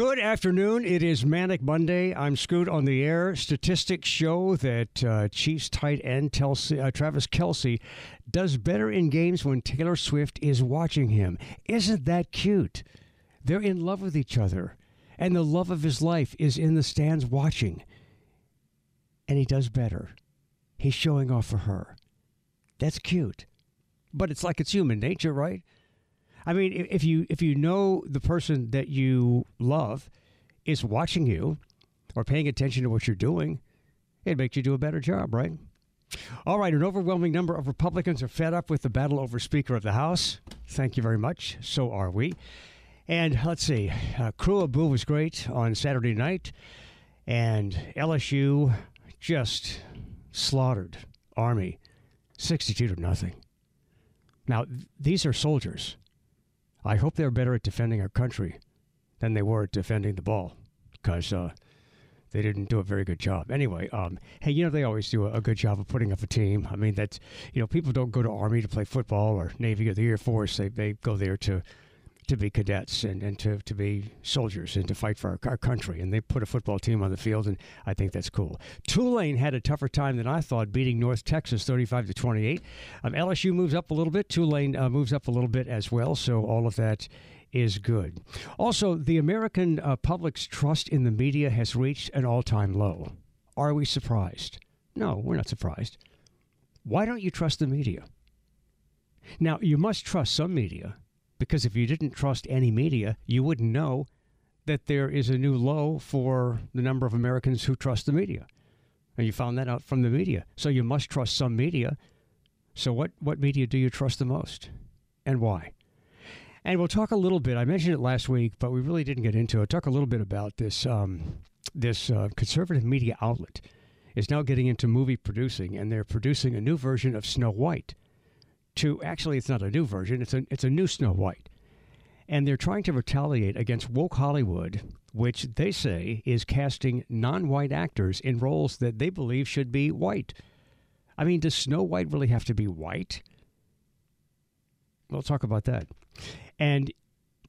Good afternoon. It is Manic Monday. I'm Scoot on the air. Statistics show that uh, Chiefs tight end Telsey, uh, Travis Kelce does better in games when Taylor Swift is watching him. Isn't that cute? They're in love with each other, and the love of his life is in the stands watching. And he does better. He's showing off for her. That's cute. But it's like it's human nature, right? I mean, if you if you know the person that you love is watching you or paying attention to what you're doing, it makes you do a better job, right? All right, an overwhelming number of Republicans are fed up with the battle over Speaker of the House. Thank you very much. So are we. And let's see, uh, Crew Boo was great on Saturday night, and LSU just slaughtered Army 62 to nothing. Now, th- these are soldiers. I hope they're better at defending our country than they were at defending the ball because uh, they didn't do a very good job. Anyway, um, hey, you know, they always do a, a, good job of putting up a team. I mean, that's, you know, people don't go to Army to play football or Navy or the Air Force. They, they go there to to be cadets and, and to, to be soldiers and to fight for our, our, country. And they put a football team on the field, and I think that's cool. Tulane had a tougher time than I thought, beating North Texas 35 to 28. Um, LSU moves up a little bit. Tulane uh, moves up a little bit as well. So all of that is good. Also, the American uh, public's trust in the media has reached an all time low. Are we surprised? No, we're not surprised. Why don't you trust the media? Now, you must trust some media because if you didn't trust any media, you wouldn't know that there is a new low for the number of Americans who trust the media. And you found that out from the media. So you must trust some media. So what, what media do you trust the most? And why? And we'll talk a little bit. I mentioned it last week, but we really didn't get into it. Talk a little bit about this um, this uh, conservative media outlet is now getting into movie producing, and they're producing a new version of Snow White to actually it's not a new version it's a it's a new Snow White. And they're trying to retaliate against woke Hollywood which they say is casting non-white actors in roles that they believe should be white. I mean does Snow White really have to be white? We'll talk about that. And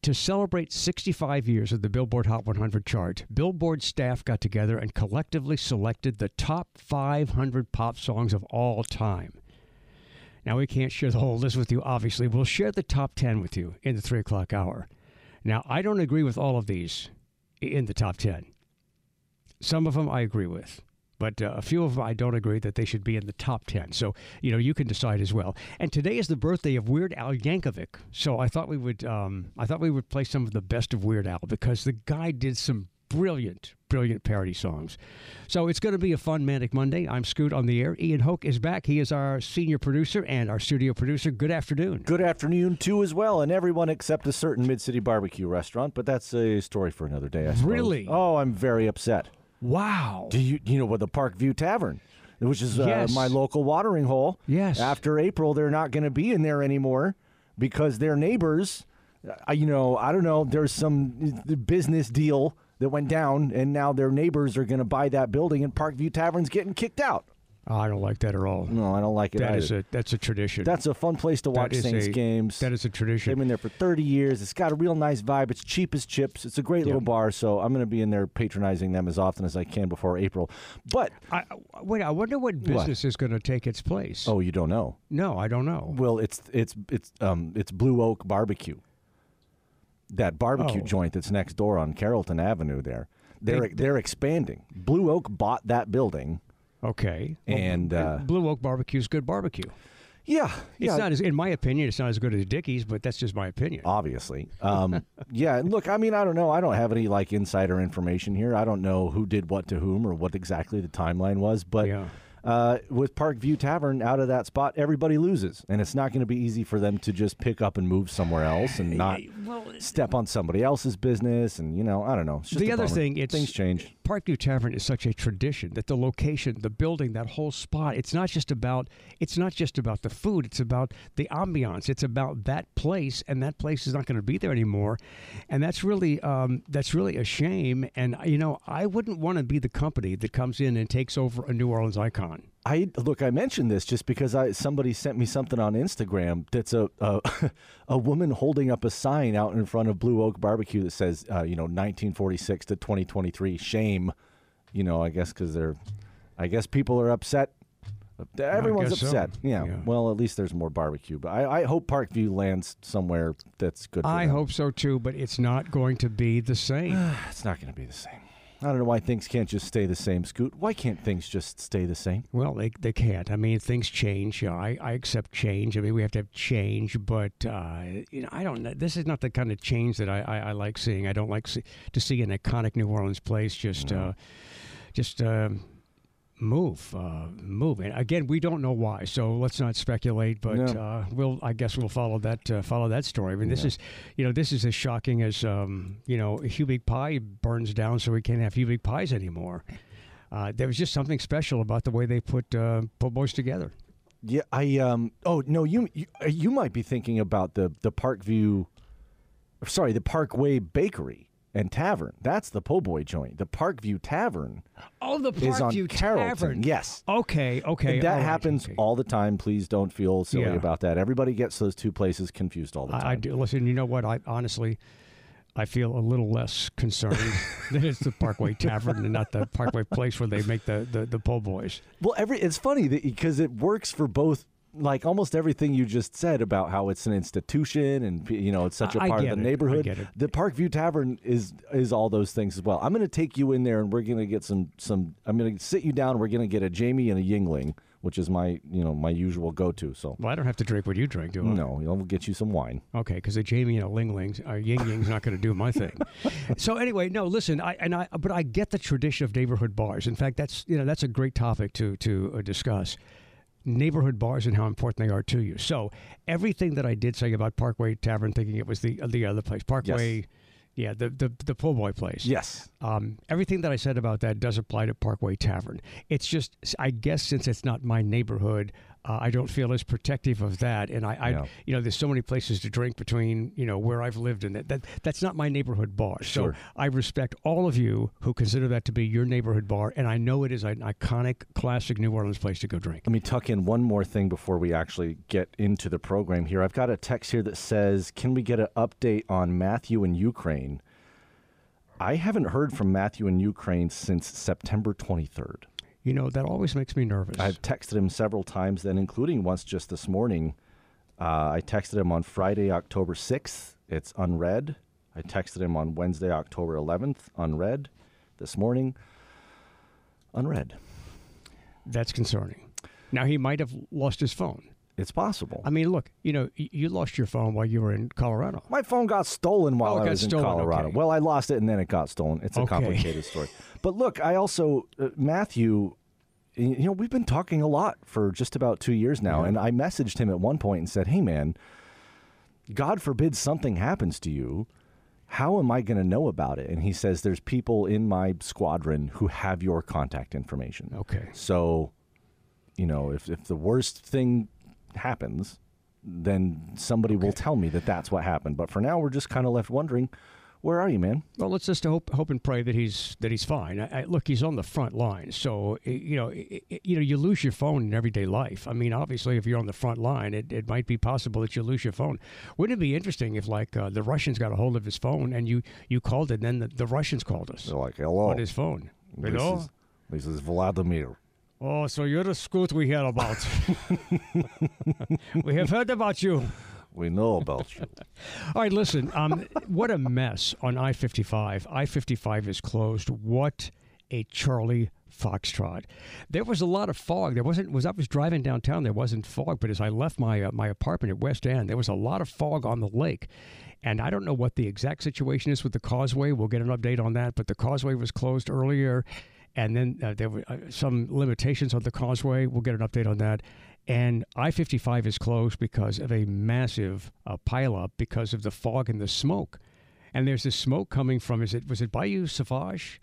to celebrate 65 years of the Billboard Hot 100 chart, Billboard staff got together and collectively selected the top 500 pop songs of all time. Now, we can't share the whole list with you, obviously. We'll share the top 10 with you in the 3 o'clock hour. Now, I don't agree with all of these in the top 10. Some of them I agree with, but uh, a few of them I don't agree that they should be in the top 10. So, you know, you can decide as well. And today is the birthday of Weird Al Yankovic. So I thought we would, um, I thought we would play some of the best of Weird Al because the guy did some brilliant, brilliant parody songs. So it's going to be a fun Manic Monday. I'm Scoot on the air. Ian Hoke is back. He is our senior producer and our studio producer. Good afternoon. Good afternoon, too, as well. And everyone except a certain Mid City barbecue restaurant, but that's a story for another day, I suppose. Really? Oh, I'm very upset. Wow. Do you, you know what the Parkview Tavern? Which is uh, yes. my local watering hole. Yes. After April, they're not going to be in there anymore because their neighbors, uh, you know, I don't know, there's some uh, business deal that went down, and now their neighbors are going to buy that building, and Parkview Tavern's getting kicked out. Oh, I don't like that at all. No, I don't like it. That either. is a that's a tradition. That's a fun place to watch Saints a, games. That is a tradition. They've been there for 30 years. It's got a real nice vibe. It's cheap as chips. It's a great little bar. So I'm going to be in there patronizing them as often as I can before April. But I, wait, I wonder what business what? is going to take its place. Oh, you don't know? No, I don't know. Well, it's it's it's um it's Blue Oak Barbecue. That barbecue Oh. joint that's next door on Carrollton Avenue. There, they're They- they're expanding. Blue Oak bought that building. Okay. And, uh, Blue Oak Barbecue is good barbecue. Yeah, It's not as, in my opinion, it's not as good as Dickie's, but that's just my opinion. obviously. Um, yeah, and look, I mean, I don't know. I don't have any like insider information here. I don't know who did what to whom or what exactly the timeline was, but Yeah. Uh, with Parkview Tavern out of that spot, everybody loses, and it's not going to be easy for them to just pick up and move somewhere else and not step on somebody else's business. And you know, I don't know. It's just the other bummer. thing, it's things change. Parkview Tavern is such a tradition that the location, the building, that whole spot, it's not just about it's not just about the food, it's about the ambiance. It's about that place and that place is not going to be there anymore. And that's really um, that's really a shame and you know, I wouldn't want to be the company that comes in and takes over a New Orleans icon. I look. I mentioned this just because I somebody sent me something on Instagram that's a a, a woman holding up a sign out in front of Blue Oak Barbecue that says, uh, you know, 1946 to 2023. Shame, you know. I guess because they're, I guess people are upset. Everyone's guess so. upset. Yeah. Yeah. Well, at least there's more barbecue. But I, I hope Parkview lands somewhere that's good. I them. hope so too, but it's not going to be the same. it's not going to be the same. I don't know why things can't just stay the same. Scoot. Why can't things just stay the same? Well, they, they can't. I mean, things change. You know, I, I accept change. I mean, we have to have change, but uh, you know, I don't. know. This is not the kind of change that I, I, I like seeing. I don't like see, to see an iconic New Orleans place just uh, just uh, move, uh, move. And again, we don't know why, so let's not speculate. But No. uh, we'll, I guess, we'll follow that uh, follow that story. I mean, this Yeah. is, you know, this is as shocking as um, you know, Hubig Pie burns down, so we can't have Hubig pies anymore. Uh, there was just something special about the way they put uh, po' boys together. Yeah, I um. Oh no, you you, you might be thinking about the the Parkview, sorry, the Parkway Bakery and Tavern. That's the po' boy joint. The Parkview Tavern Oh, the is on Parkview Carrollton. Tavern. Yes. Okay, okay. And that all right, happens okay. all the time. Please don't feel silly Yeah. about that. Everybody gets those two places confused all the time. I, I do. Listen, you know what? I honestly, I feel a little less concerned that it's the Parkway Tavern and not the Parkway Place where they make the the, the po' boys. Well, every it's funny because it works for both. Like almost everything you just said about how it's an institution and you know it's such a part of the it. Neighborhood. The Parkview Tavern is is all those things as well. I'm going to take you in there and we're going to get some some. I'm going to sit you down. We're going to get a Jamie and a Yuengling, which is my you know my usual go to. So Well, I don't have to drink what you drink, do I? no, we'll get you some wine. Okay, because a Jamie and a Ling Ling's, a Ying Ying's not going to do my thing. so anyway, no, listen, I and I, but I get the tradition of neighborhood bars. In fact, that's you know that's a great topic to to uh, discuss. Neighborhood bars and how important they are to you. So everything that I did say about Parkway Tavern, thinking it was the the other place, Parkway, yeah, the the the po' boy place. Yes. Um, everything that I said about that does apply to Parkway Tavern. It's just, I guess, since it's not my neighborhood, uh, I don't feel as protective of that. And I, I Yeah. you know, there's so many places to drink between, you know, where I've lived and that, that that's not my neighborhood bar. Sure. So I respect all of you who consider that to be your neighborhood bar, and I know it is an iconic, classic New Orleans place to go drink. Let me tuck in one more thing before we actually get into the program here. I've got a text here that says, "Can we get an update on Matthew in Ukraine?" I haven't heard from Matthew in Ukraine since September 23rd. You know, that always makes me nervous. I've texted him several times, then including once just this morning. Uh, I texted him on Friday, October 6th. It's unread. I texted him on Wednesday, October 11th. Unread. This morning, unread. that's concerning. Now he might have lost his phone. It's possible. I mean, look, you know, you lost your phone while you were in Colorado. My phone got stolen while Oh, I was in stolen, Colorado. okay. Well, I lost it and then it got stolen. It's a Okay. complicated story. But look, I also uh, Matthew. You know, we've been talking a lot for just about two years now, and I messaged him at one point and said, "Hey, man, God forbid something happens to you. How am I going to know about it?" And he says, "There's people in my squadron who have your contact information. Okay. So, you know, if if the worst thing happens, then somebody will tell me that that's what happened. But for now, we're just kind of left wondering, where are you, man? Well, let's just hope, hope and pray that he's that he's fine. I, I, look, he's on the front line, so you know, i- i- you know, you lose your phone in everyday life. I mean, obviously, if you're on the front line, it, it might be possible that you lose your phone. Wouldn't it be interesting if, like, uh, the Russians got a hold of his phone and you you called it, and then the, the Russians called us They're like, hello, on his phone? this Hello. is this is Vladimir. Oh, so you're the scoot we hear about. we have heard about you. We know about you. All right, listen. Um, what a mess on I fifty five. I fifty five is closed. What a Charlie Foxtrot. There was a lot of fog. There wasn't. Was I was driving downtown. There wasn't fog, but as I left my uh, my apartment at West End, there was a lot of fog on the lake. And I don't know what the exact situation is with the causeway. We'll get an update on that. But the causeway was closed earlier. And then uh, there were uh, some limitations on the causeway. We'll get an update on that. And I 55 is closed because of a massive uh, pileup because of the fog and the smoke. And there's this smoke coming from, is it, was it Bayou Sauvage?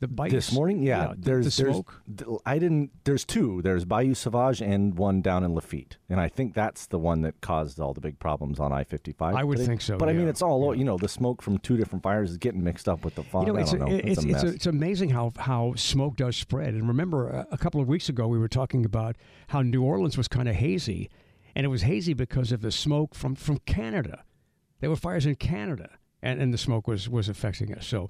The Bayou, This morning, yeah, the- there's the there's smoke. th- I didn't. There's two. There's Bayou Sauvage and one down in Lafitte, and I think that's the one that caused all the big problems on I-55. I would today. think so, But I mean, it's all you know. The smoke from two different fires is getting mixed up with the fog. You know, I it's, don't know. a, it's, a it's, it's amazing how, how smoke does spread. And remember, a, a couple of weeks ago, we were talking about how New Orleans was kind of hazy. And it was hazy because of the smoke from, from Canada. There were fires in Canada, and, and the smoke was, was affecting us. So,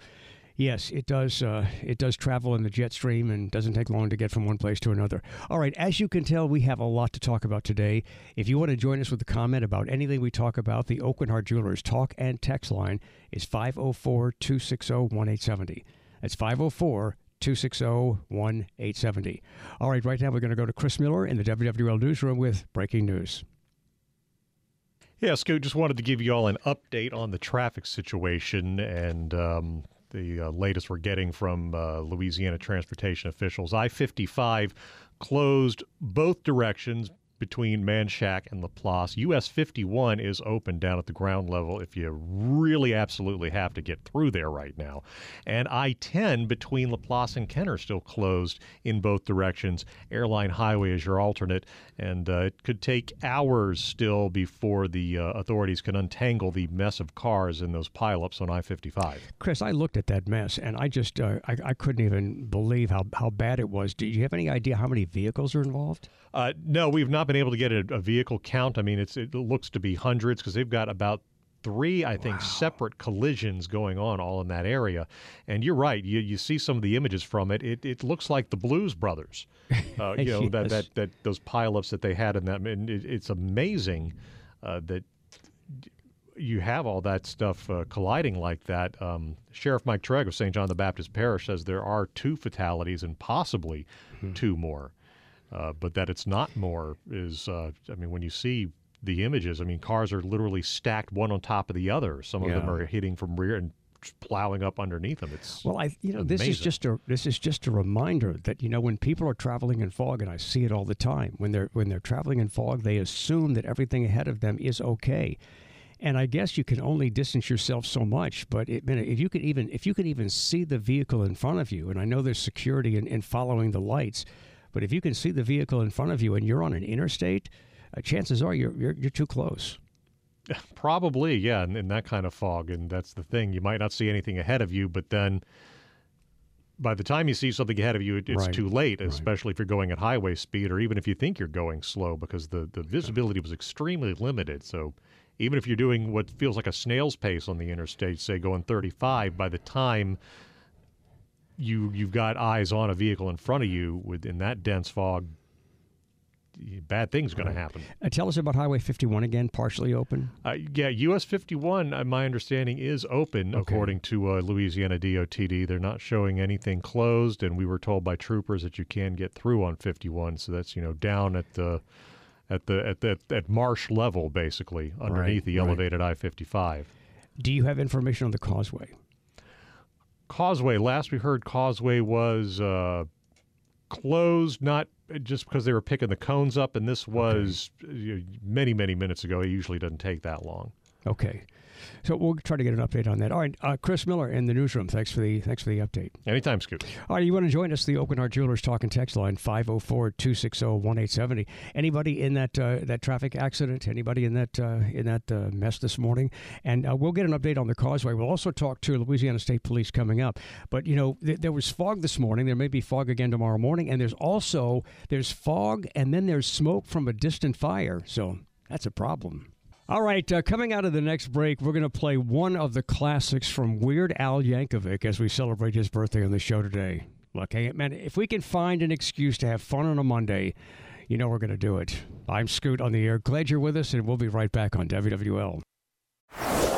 yes, it does, uh, it does travel in the jet stream and doesn't take long to get from one place to another. All right, as you can tell, we have a lot to talk about today. If you want to join us with a comment about anything we talk about, the Aucoin Hart Jewelers talk and text line is 504 260 1870. That's 504 260 1870. All right, right now we're going to go to Chris Miller in the WWL newsroom with breaking news. Yeah, Scoot, just wanted to give you all an update on the traffic situation and um, the uh, latest we're getting from uh, Louisiana transportation officials. I 55 closed both directions between Manchac and Laplace. US 51 is open down at the ground level if you really absolutely have to get through there right now. And I 10 between Laplace and Kenner still closed in both directions. Airline Highway is your alternate, and uh, it could take hours still before the uh, authorities can untangle the mess of cars in those pileups on I 55. Chris, I looked at that mess and I just uh, I, I couldn't even believe how, how bad it was. Do you have any idea how many vehicles are involved? Uh, no, we've not been able to get a, a vehicle count. I mean, it's it looks to be hundreds because they've got about three, I think, separate collisions going on all in that area. And you're right. You you see some of the images from it. It, it looks like the Blues Brothers. Uh, you know that, Yes. that that those pileups that they had in that. And it, it's amazing uh, that you have all that stuff uh, colliding like that. Um, Sheriff Mike Tregre of St. John the Baptist Parish says there are two fatalities and possibly two more. Uh, but that it's not more is, uh, I mean, when you see the images, I mean, cars are literally stacked one on top of the other. Some of them are hitting from rear and plowing up underneath them. It's Well, I you know this is just a this is just a reminder that you know when people are traveling in fog, and I see it all the time when they're when they're traveling in fog, they assume that everything ahead of them is okay. And I guess you can only distance yourself so much, but it, if you can even if you can even see the vehicle in front of you, and I know there's security in, in following the lights, but if you can see the vehicle in front of you and you're on an interstate, uh, chances are you're, you're you're too close. Probably, yeah, in, in that kind of fog. And that's the thing. You might not see anything ahead of you, but then by the time you see something ahead of you, it, it's Right, too late, especially if you're going at highway speed or even if you think you're going slow because the, the visibility was extremely limited. So even if you're doing what feels like a snail's pace on the interstate, say going 35, by the time you you've got eyes on a vehicle in front of you within that dense fog, bad things are going to happen. Uh, tell us about Highway 51 again, partially open. Uh, yeah, US 51, uh, my understanding, is open Okay. according to uh, Louisiana DOTD. They're not showing anything closed, and we were told by troopers that you can get through on 51. So that's you know down at the at the at the at marsh level, basically underneath the right. elevated I-55. Do you have information on the causeway? Causeway. Last we heard, Causeway was uh, closed, not just because they were picking the cones up, and this was uh, many many minutes ago. It usually doesn't take that long. Okay. So we'll try to get an update on that. All right, uh, Chris Miller in the newsroom. Thanks for the thanks for the update. Anytime, Scoot. All right, you want to join us? The Aucoin Hart Jewelers Talk and Text line 504-260-1870. Anybody in that uh, that traffic accident? Anybody in that uh, in that uh, mess this morning? And uh, we'll get an update on the causeway. We'll also talk to Louisiana State Police coming up. But you know, th- there was fog this morning. There may be fog again tomorrow morning. And there's also there's fog and then there's smoke from a distant fire. So that's a problem. All right, uh, coming out of the next break, we're going to play one of the classics from Weird Al Yankovic as we celebrate his birthday on the show today. Look, hey, man, if we can find an excuse to have fun on a Monday, you know we're going to do it. I'm Scoot on the air. Glad you're with us, and we'll be right back on WWL.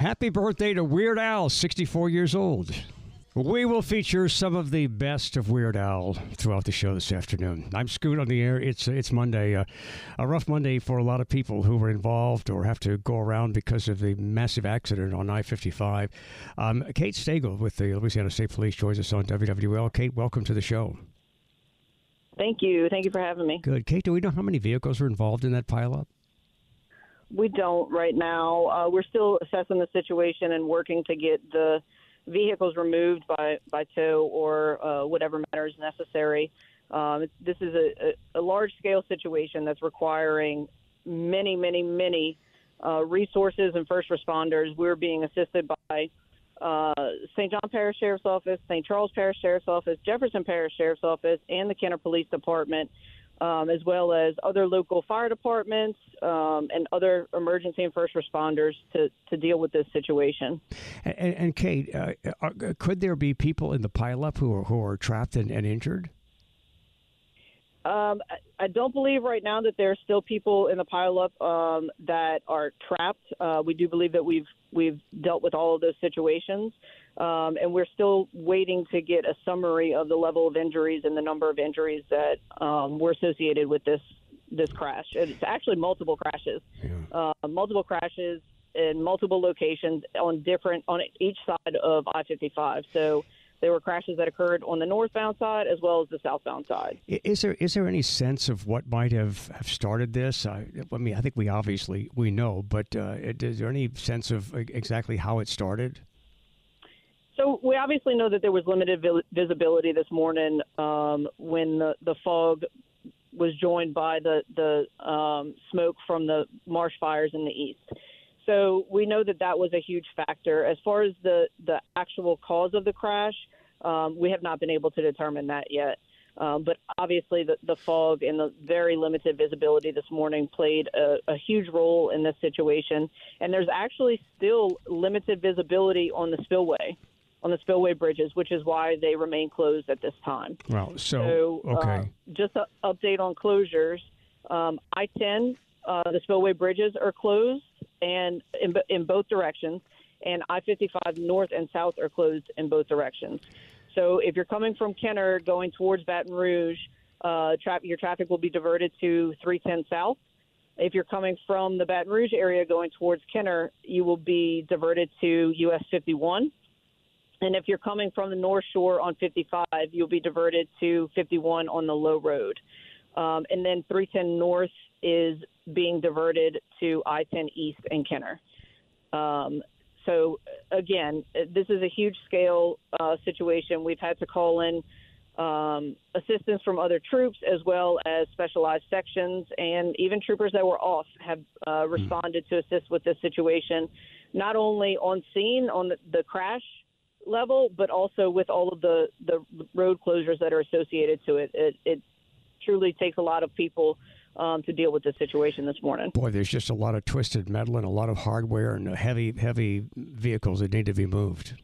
Happy birthday to Weird Al, 64 years old. We will feature some of the best of Weird Al throughout the show this afternoon. I'm Scoot on the air. It's it's Monday, uh, a rough Monday for a lot of people who were involved or have to go around because of the massive accident on I-55. Um, Kate Stegall with the Louisiana State Police joins us on WWL. Kate, welcome to the show. Thank you. Thank you for having me. Good. Kate, do we know how many vehicles were involved in that pileup? We don't right now. Uh, we're still assessing the situation and working to get the vehicles removed by, by tow or uh, whatever manner is necessary. Um, this is a, a, a large scale situation that's requiring many, many, many uh, resources and first responders. We're being assisted by uh, St. John Parish Sheriff's Office, St. Charles Parish Sheriff's Office, Jefferson Parish Sheriff's Office, and the Kenner Police Department um, as well as other local fire departments um, and other emergency and first responders to, to deal with this situation. And, and Kate, uh, uh, could there be people in the pileup who are, who are trapped and, and injured? Um, I don't believe right now that there are still people in the pileup um, that are trapped. Uh, we do believe that we've we've dealt with all of those situations. Um, and we're still waiting to get a summary of the level of injuries and the number of injuries that um, were associated with this this crash. It's actually multiple crashes, yeah. uh, multiple crashes in multiple locations on different on each side of I-55. So there were crashes that occurred on the northbound side as well as the southbound side. Is there is there any sense of what might have, have started this? I, I mean, I think we obviously we know, but uh, is there any sense of exactly how it started? So we obviously know that there was limited visibility this morning um, when the, the fog was joined by the the um, smoke from the marsh fires in the east. So we know that that was a huge factor. As far as the the actual cause of the crash, um, we have not been able to determine that yet. Um, but obviously, the, the fog and the very limited visibility this morning played a, a, huge role in this situation. And there's actually still limited visibility on the spillway on the spillway bridges, which is why they remain closed at this time. Well, so, so okay. Uh, just an update on closures. Um, I-10, uh, the spillway bridges are closed, and in, in both directions, and I-55 north and south are closed in both directions. So if you're coming from Kenner going towards Baton Rouge, uh, tra- your traffic will be diverted to 310 south. If you're coming from the Baton Rouge area going towards Kenner, you will be diverted to US 51 and if you're coming from the North Shore on 55, you'll be diverted to 51 on the low road. Um, and then 310 North is being diverted to I 10 East and Kenner. Um, so, again, this is a huge scale uh, situation. We've had to call in um, assistance from other troops as well as specialized sections, and even troopers that were off have uh, hmm. responded to assist with this situation, not only on scene on the, the crash level, but also with all of the, the road closures that are associated to it. It, it truly takes a lot of people um, to deal with the situation this morning. Boy, there's just a lot of twisted metal and a lot of hardware and heavy, heavy vehicles that need to be moved.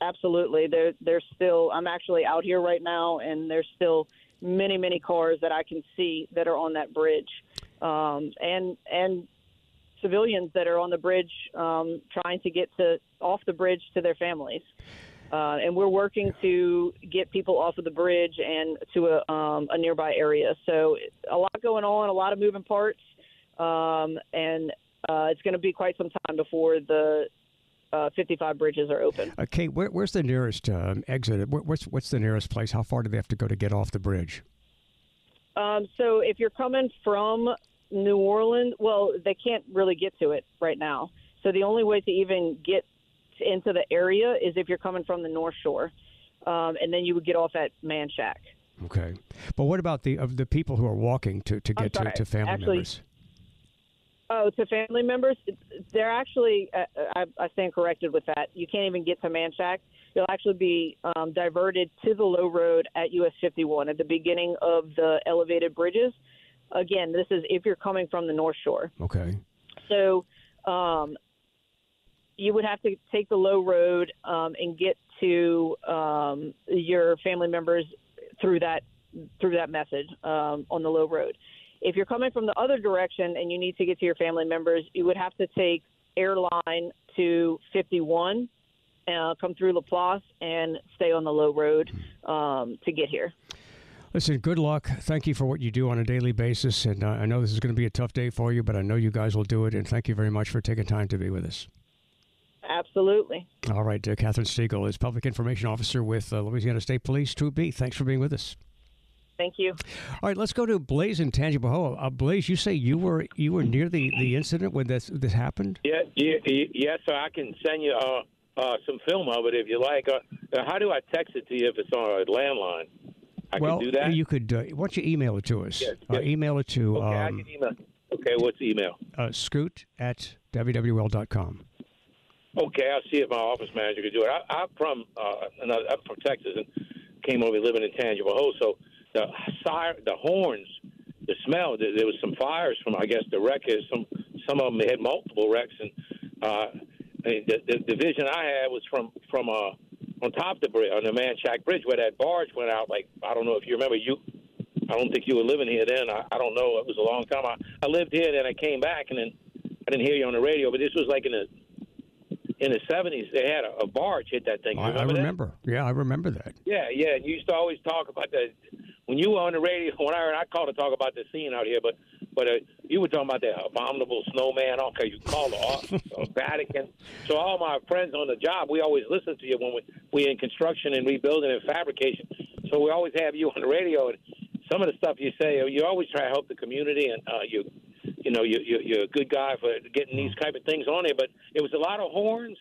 Absolutely, there, there's still. I'm actually out here right now, and there's still many, many cars that I can see that are on that bridge, um, and and civilians that are on the bridge um, trying to get to off the bridge to their families. Uh, and we're working to get people off of the bridge and to a, um, a nearby area. So a lot going on, a lot of moving parts, um, and uh, it's going to be quite some time before the uh, 55 bridges are open. Okay, where, where's the nearest um, exit? what's what's the nearest place? How far do they have to go to get off the bridge? Um, so if you're coming from New Orleans, well, they can't really get to it right now. So the only way to even get into the area is if you're coming from the North Shore, um, and then you would get off at Manchac. Okay, but what about the of the people who are walking to, to get to, to family Actually, members? Oh, to family members, they're actually. Uh, I, I stand corrected with that. You can't even get to Manchac. You'll actually be um, diverted to the low road at US 51 at the beginning of the elevated bridges. Again, this is if you're coming from the North Shore. Okay. So um, you would have to take the low road um, and get to um, your family members through that through that message um, on the low road. If you're coming from the other direction and you need to get to your family members, you would have to take airline to 51, uh, come through Laplace, and stay on the low road um, to get here. Listen, good luck. Thank you for what you do on a daily basis. And uh, I know this is going to be a tough day for you, but I know you guys will do it. And thank you very much for taking time to be with us. Absolutely. All right, uh, Catherine Stegall is Public Information Officer with uh, Louisiana State Police, Troop B. Thanks for being with us. Thank you. All right, let's go to Blaze in Tangipahoa. Uh, Blaze, you say you were you were near the, the incident when this this happened? Yeah, yeah, yes, sir. I can send you uh, uh, some film of it if you like. Uh, uh, how do I text it to you if it's on a landline? I well, can do that. you could. Uh, why don't you email it to us? Yes, Uh, yes. email it to okay, I um, can email. Okay, what's the email? uh, scoot at wwl.com. Okay, I'll see if my office manager can do it. I, I'm from uh, another, I'm from Texas and came over living in Tangipahoa. So the siren, the horns, the smell. There, there was some fires from I guess the wreck is some some of them had multiple wrecks and uh, I mean, the, the the vision I had was from from uh, on top of the bridge on the Manchac Bridge where that barge went out. Like I don't know if you remember you. I don't think you were living here then. I, I don't know. It was a long time. I, I lived here, then I came back, and then I didn't hear you on the radio. But this was like in the in the seventies. They had a, a barge hit that thing. I, I remember that? Yeah, I remember that. Yeah, yeah. And you used to always talk about that when you were on the radio. When I heard, I called to talk about the scene out here, but but uh, you were talking about that abominable snowman. Okay, you called the uh, Vatican. So all my friends on the job, we always listen to you when we we in construction and rebuilding and fabrication. So we always have you on the radio, and some of the stuff you say, you always try to help the community, and uh, you you know you, you you're a good guy for getting these type of things on there. But it was a lot of horns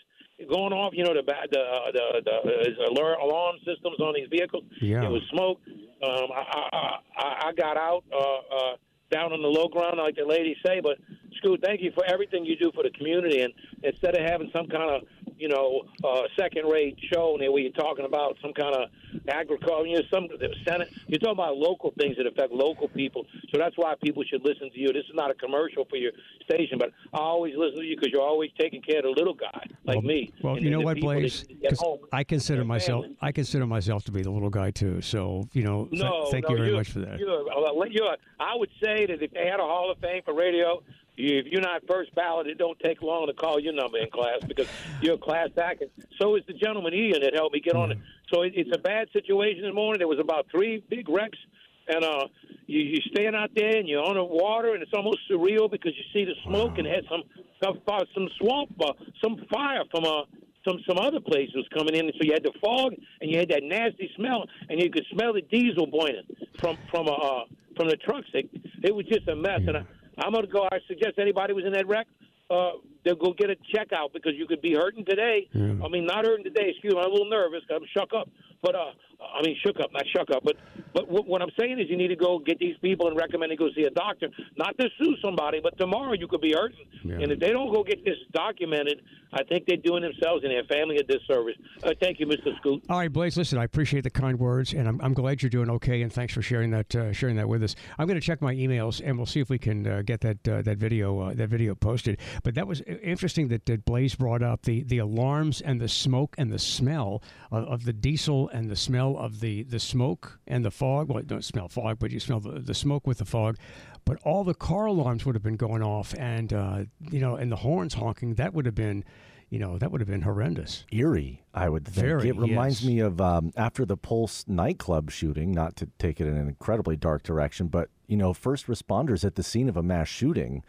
going off. You know the the uh, the, the uh, alert alarm systems on these vehicles. Yeah. It was smoke. Um, I, I, I I got out uh, uh, down on the low ground, like the ladies say. But Scoot, thank you for everything you do for the community. And instead of having some kind of you know uh, second-rate show and where you're talking about some kind of agriculture, you know, some the Senate, you're talking about local things that affect local people. So that's why people should listen to you. This is not a commercial for your station, but I always listen to you because you're always taking care of the little guy like well, me. Well, And you know what, Blaze? get 'Cause home, I consider myself. family. I consider myself to be the little guy too. So you know, th- No, thank no, you very much for that. You're, you're, I would say that if they had a Hall of Fame for radio, if you're not first ballot, it don't take long to call your number in class because you're a class act. So is the gentleman Ian that helped me get on it. So it, it's a bad situation this morning. There was about three big wrecks, and uh, you, you're staying out there and you're on the water, and it's almost surreal because you see the smoke and had some some, some swamp, uh, some fire from uh, some some other place was coming in, so you had the fog and you had that nasty smell, and you could smell the diesel boiling from from uh, from the trucks. It, it was just a mess, and I, I'm gonna go. I suggest anybody was in that wreck. Uh, they'll go get a check out because you could be hurting today. I mean, not hurting today. Excuse me, I'm a little nervous. I'm shook up, but uh, I mean, shook up, not shook up. But but what, what I'm saying is, you need to go get these people and recommend they go see a doctor, not to sue somebody, but tomorrow you could be hurting, Yeah. and if they don't go get this documented, I think they're doing themselves and their family a disservice. Uh, thank you, Mr. Scoot. All right, Blaze. Listen, I appreciate the kind words, and I'm, I'm glad you're doing okay. And thanks for sharing that uh, sharing that with us. I'm going to check my emails, and we'll see if we can uh, get that uh, that video uh, that video posted. But that was interesting that, that Blaze brought up the the alarms and the smoke and the smell of, of the diesel and the smell of the the smoke and the fog. Well, don't smell fog, but you smell the, the smoke with the fog. But all the car alarms would have been going off, and uh, you know, and the horns honking. That would have been, you know, that would have been horrendous. Eerie, I would think. Very, it reminds yes. me of um, after the Pulse nightclub shooting, not to take it in an incredibly dark direction, but, you know, first responders at the scene of a mass shooting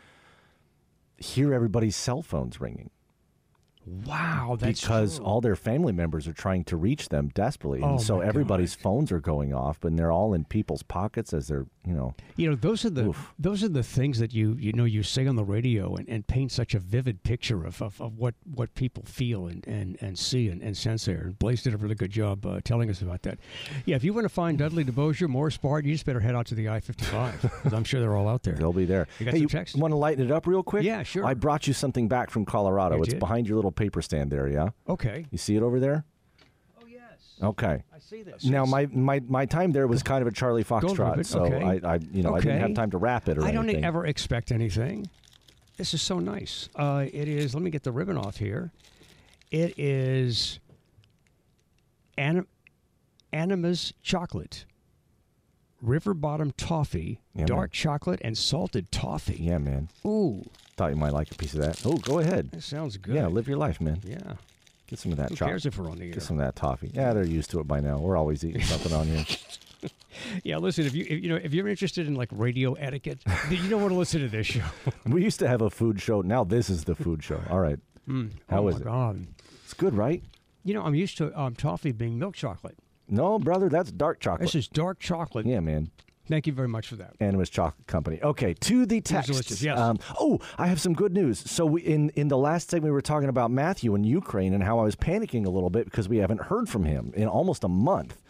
hear everybody's cell phones ringing Wow, because true. all their family members are trying to reach them desperately. And Oh, so everybody's God. phones are going off, and they're all in people's pockets as they're you know. You know, those are the Oof. those are the things that you you know you say on the radio and, and paint such a vivid picture of, of, of what, what people feel and, and, and see and, and sense there. And Blaze did a really good job uh, telling us about that. Yeah, if you want to find Dudley DeBosier, Morris Bart, you just better head out to the I fifty five I'm sure they're all out there. They'll be there. You got hey, some you text? want to lighten it up real quick? Yeah, sure. I brought you something back from Colorado. You it's did? behind your little paper stand there, yeah? Okay. You see it over there? Okay. I see this. Now my, my my time there was kind of a Charlie Foxtrot, so okay. I, I you know I didn't have time to wrap it or I don't ever expect anything. This is so nice. Uh, it is. Let me get the ribbon off here. It is anim- Animas chocolate, river bottom toffee, Yeah, dark chocolate, and salted toffee. Yeah, man. Ooh, Thought you might like a piece of that. Oh, go ahead. that sounds good. Yeah, live your life, man. Yeah. Get some of that Who chocolate. cares if we're on the air? Get some of that toffee. Yeah, they're used to it by now. We're always eating something on here. Yeah, listen. If you if, you know if you're interested in like radio etiquette, you don't want to listen to this show. We used to have a food show. Now this is the food show. All right. How oh is my it? God. It's good, right? You know, I'm used to um, toffee being milk chocolate. No, brother, that's dark chocolate. This is dark chocolate. yeah, man. Thank you very much for that. Animas Chocolate Company. Okay, to the text. yes. Um, oh, I have some good news. So we, in in the last segment, we were talking about Matthew in Ukraine and how I was panicking a little bit because we haven't heard from him in almost a month.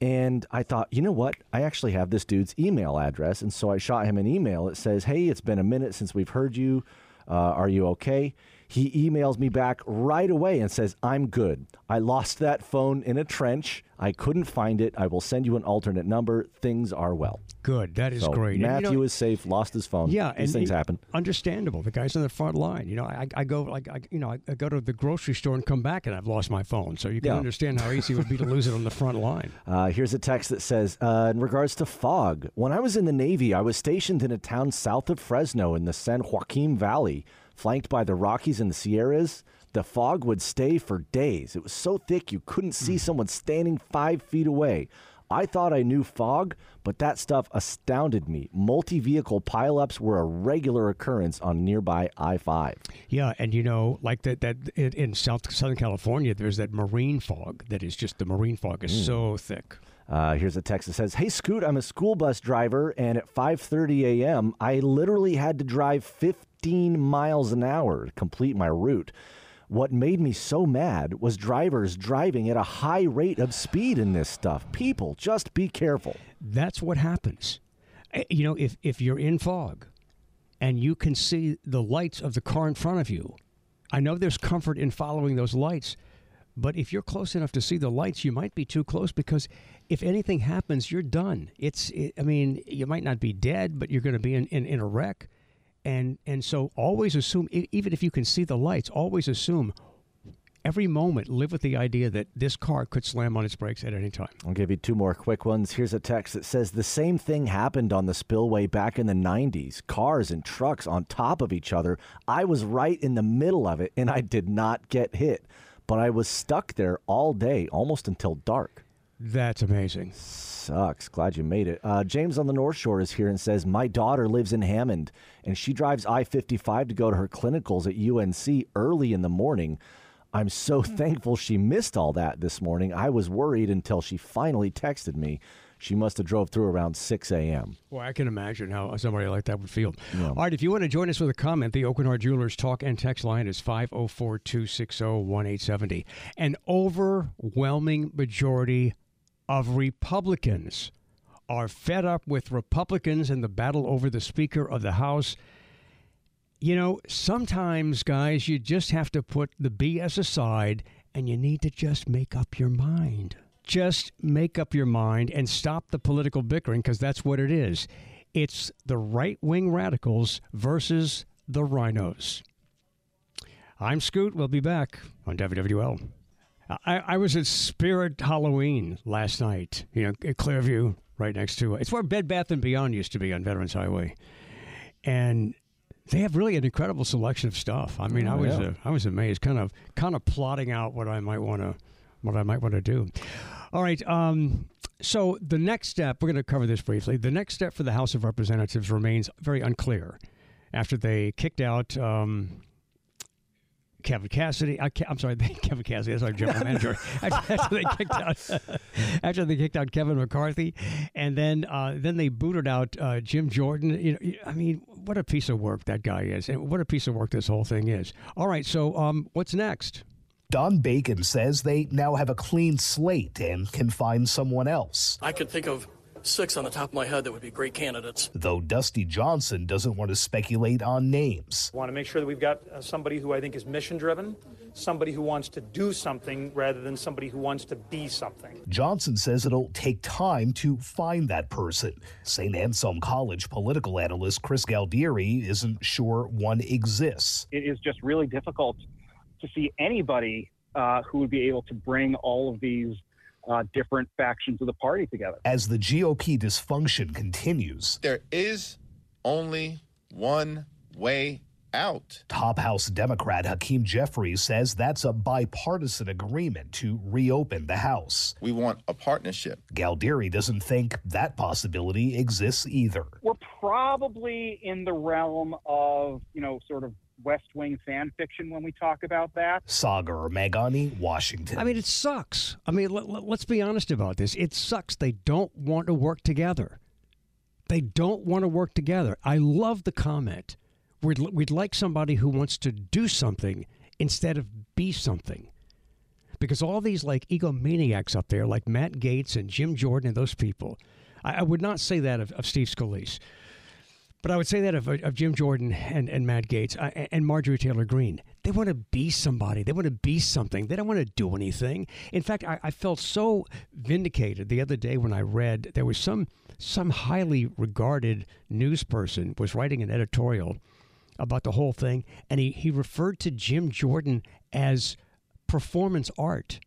And I thought, you know what? I actually have this dude's email address, and so I shot him an email. It says, "Hey, it's been a minute since we've heard you. Uh, are you okay?" He emails me back right away and says, "I'm good. I lost that phone in a trench. I couldn't find it. I will send you an alternate number. Things are well." Good. That is So great. And, you Matthew know, is safe. Lost his phone. yeah, these things it- happen. Understandable. The guy's on the front line. You know, I, I go like I, you know I, I go to the grocery store and come back and I've lost my phone. So you can Yeah. understand how easy it would be to lose it on the front line. Uh, here's a text that says, uh, in regards to fog, when I was in the Navy, I was stationed in a town south of Fresno in the San Joaquin Valley, flanked by the Rockies and the Sierras. The fog would stay for days. It was so thick you couldn't see someone standing five feet away. I thought I knew fog, but that stuff astounded me. Multi vehicle pileups were a regular occurrence on nearby I 5. Yeah, and you know, like that that in, in South Southern California, there's that marine fog that is just the marine fog is so thick. Uh, here's a text that says, "Hey Scoot, I'm a school bus driver, and at 5:30 a.m., I literally had to drive 15 miles an hour to complete my route. What made me so mad was drivers driving at a high rate of speed in this stuff. People, just be careful. That's what happens. Eh, You know, if if you're in fog and you can see the lights of the car in front of you, I know there's comfort in following those lights, but if you're close enough to see the lights, you might be too close because if anything happens, you're done. It's it, I mean, you might not be dead, but you're going to be in, in, in a wreck. And and so always assume even if you can see the lights, always assume every moment live with the idea that this car could slam on its brakes at any time. I'll give you two more quick ones. Here's a text that says the same thing happened on the spillway back in the 90s. Cars and trucks on top of each other. I was right in the middle of it and I did not get hit, but I was stuck there all day, almost until dark. That's amazing. Sucks. Glad you made it. Uh, James on the North Shore is here and says, My daughter lives in Hammond and she drives I 55 to go to her clinicals at UNC early in the morning. I'm so thankful she missed all that this morning. I was worried until she finally texted me. She must have drove through around 6 a.m. Well, I can imagine how somebody like that would feel. All right, if you want to join us with a comment, the Aucoin Hart Jewelers talk and text line is 504 260 1870. An overwhelming majority of Republicans are fed up with Republicans and the battle over the Speaker of the House. You know, sometimes, guys, you just have to put the BS aside and you need to just make up your mind. Just make up your mind and stop the political bickering because that's what it is. It's the right wing radicals versus the RINOs. I'm Scoot. We'll be back on WWL. I, I was at Spirit Halloween last night, you know, at Clearview, right next to it. It's where Bed Bath and Beyond used to be on Veterans Highway. And they have really an incredible selection of stuff. I mean, I was yeah. uh, I was amazed, kind of kind of plotting out what I might want to what I might want to do. All right. Um, so the next step, we're going to cover this briefly. The next step for the House of Representatives remains very unclear after they kicked out um, Kevin Cassidy. I, am sorry, Kevin Cassidy. That's our general manager. after, they kicked out, after they kicked out Kevin McCarthy, and then uh, then they booted out uh, Jim Jordan. You know, I mean, what a piece of work that guy is, and what a piece of work this whole thing is. All right, so um, what's next? Don Bacon says they now have a clean slate and can find someone else. I could think of six on the top of my head that would be great candidates. Though Dusty Johnson doesn't want to speculate on names. I want to make sure that we've got uh, somebody who I think is mission driven, somebody who wants to do something rather than somebody who wants to be something. Johnson says it'll take time to find that person. St. Anselm College political analyst Chris Galdieri isn't sure one exists. It is just really difficult to see anybody uh, who would be able to bring all of these uh, different factions of the party together. As the GOP dysfunction continues, there is only one way out. Top House Democrat Hakeem Jeffries says that's a bipartisan agreement to reopen the House. We want a partnership. Galdieri doesn't think that possibility exists either. We're probably in the realm of, you know, sort of West Wing fan fiction when we talk about that. Sagar Meghani, Washington. I mean, it sucks. I mean, let, let's be honest about this. It sucks. They don't want to work together. They don't want to work together. I love the comment. We'd, we'd like somebody who wants to do something instead of be something. Because all these like egomaniacs up there, like Matt Gaetz and Jim Jordan and those people, I, I would not say that of, of Steve Scalise. But I would say that of, of Jim Jordan and, and Matt Gaetz uh, and Marjorie Taylor Greene. They want to be somebody. They want to be something. They don't want to do anything. In fact, I, I felt so vindicated the other day when I read there was some some highly regarded news person was writing an editorial about the whole thing, and he, he referred to Jim Jordan as performance art.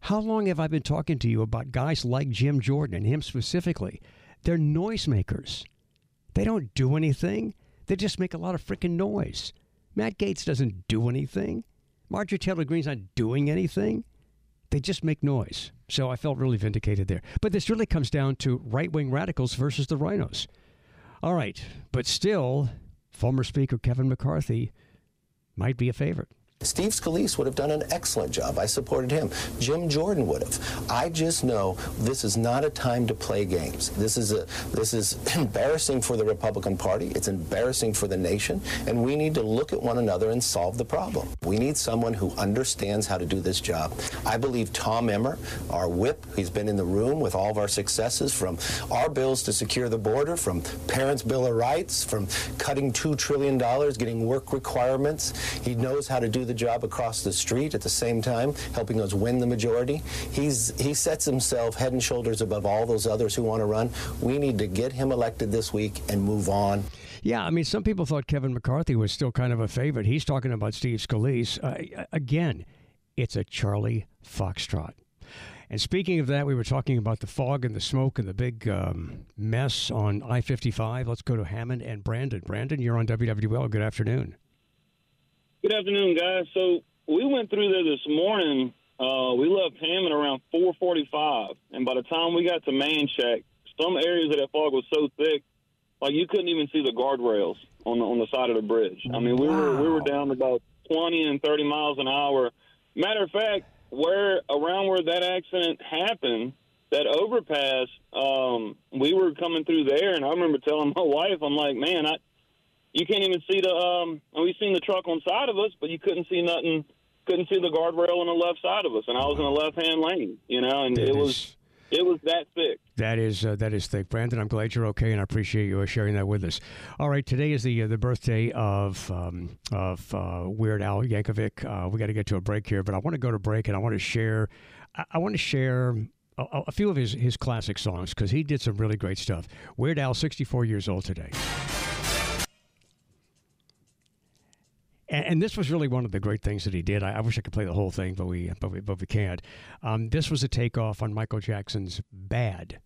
How long have I been talking to you about guys like Jim Jordan and him specifically? They're noisemakers. They don't do anything. They just make a lot of freaking noise. Matt Gaetz doesn't do anything. Marjorie Taylor Greene's not doing anything. They just make noise. So I felt really vindicated there. But this really comes down to right wing radicals versus the RINOs. All right. But still, former Speaker Kevin McCarthy might be a favorite. Steve Scalise would have done an excellent job. I supported him. Jim Jordan would have. I just know this is not a time to play games. This is a this is embarrassing for the Republican Party. It's embarrassing for the nation, and we need to look at one another and solve the problem. We need someone who understands how to do this job. I believe Tom Emmer, our whip, he's been in the room with all of our successes from our bills to secure the border, from Parents' Bill of Rights, from cutting $2 trillion, getting work requirements. He knows how to do the job across the street at the same time, helping us win the majority. He's he sets himself head and shoulders above all those others who want to run. We need to get him elected this week and move on. Yeah, I mean, some people thought Kevin McCarthy was still kind of a favorite. He's talking about Steve Scalise. Uh, again, it's a Charlie Foxtrot. And speaking of that, we were talking about the fog and the smoke and the big um, mess on I 55. Let's go to Hammond and Brandon. Brandon, you're on WWL. Good afternoon. Good afternoon, guys. So we went through there this morning. Uh, we left Hammond around 4:45, and by the time we got to Manchac, some areas of that fog was so thick, like you couldn't even see the guardrails on the on the side of the bridge. I mean, we wow. were we were down about 20 and 30 miles an hour. Matter of fact, where around where that accident happened, that overpass, um, we were coming through there, and I remember telling my wife, I'm like, man, I you can't even see the. Um, and we seen the truck on side of us, but you couldn't see nothing. Couldn't see the guardrail on the left side of us, and I was in the left hand lane. You know, and that it is, was it was that thick. That is uh, that is thick, Brandon. I'm glad you're okay, and I appreciate you uh, sharing that with us. All right, today is the uh, the birthday of um, of uh, Weird Al Yankovic. Uh, we got to get to a break here, but I want to go to break, and I want to share. I, I want to share a, a, few of his his classic songs because he did some really great stuff. Weird Al, 64 years old today. And, and, this was really one of the great things that he did. I, I, wish I could play the whole thing, but we but we, but we can't. Um, this was a takeoff on Michael Jackson's "Bad,"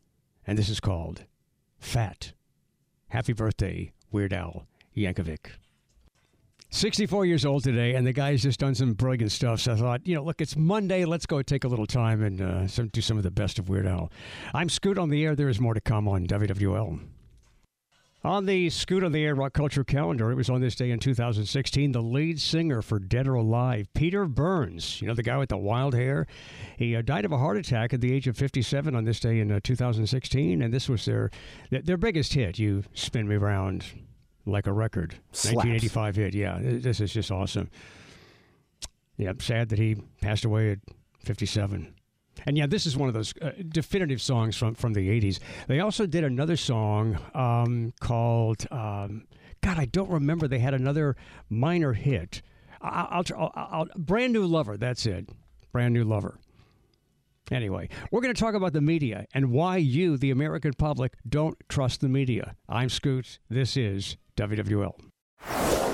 and this is called "Fat." Happy birthday, Weird Al Yankovic. 64 years old today, and the guy's just done some brilliant stuff. So I thought, you know, look, it's Monday. Let's go take a little time and uh, some, do some of the best of Weird Al. I'm Scoot on the air. There is more to come on WWL. On the Scoot on the Air Rock Culture calendar, it was on this day in 2016, the lead singer for Dead or Alive, Peter Burns, you know, the guy with the wild hair. He uh, died of a heart attack at the age of 57 on this day in uh, 2016, and this was their, their biggest hit, You Spin Me Round Like a Record. Slaps. 1985 hit, yeah. This is just awesome. Yeah, sad that he passed away at 57. And yeah, this is one of those uh, definitive songs from, from the 80s. They also did another song um, called, um, God, I don't remember. They had another minor hit. I'll, I'll, I'll, Brand New Lover, that's it. Brand New Lover. Anyway, we're going to talk about the media and why you, the American public, don't trust the media. I'm Scoots. This is WWL.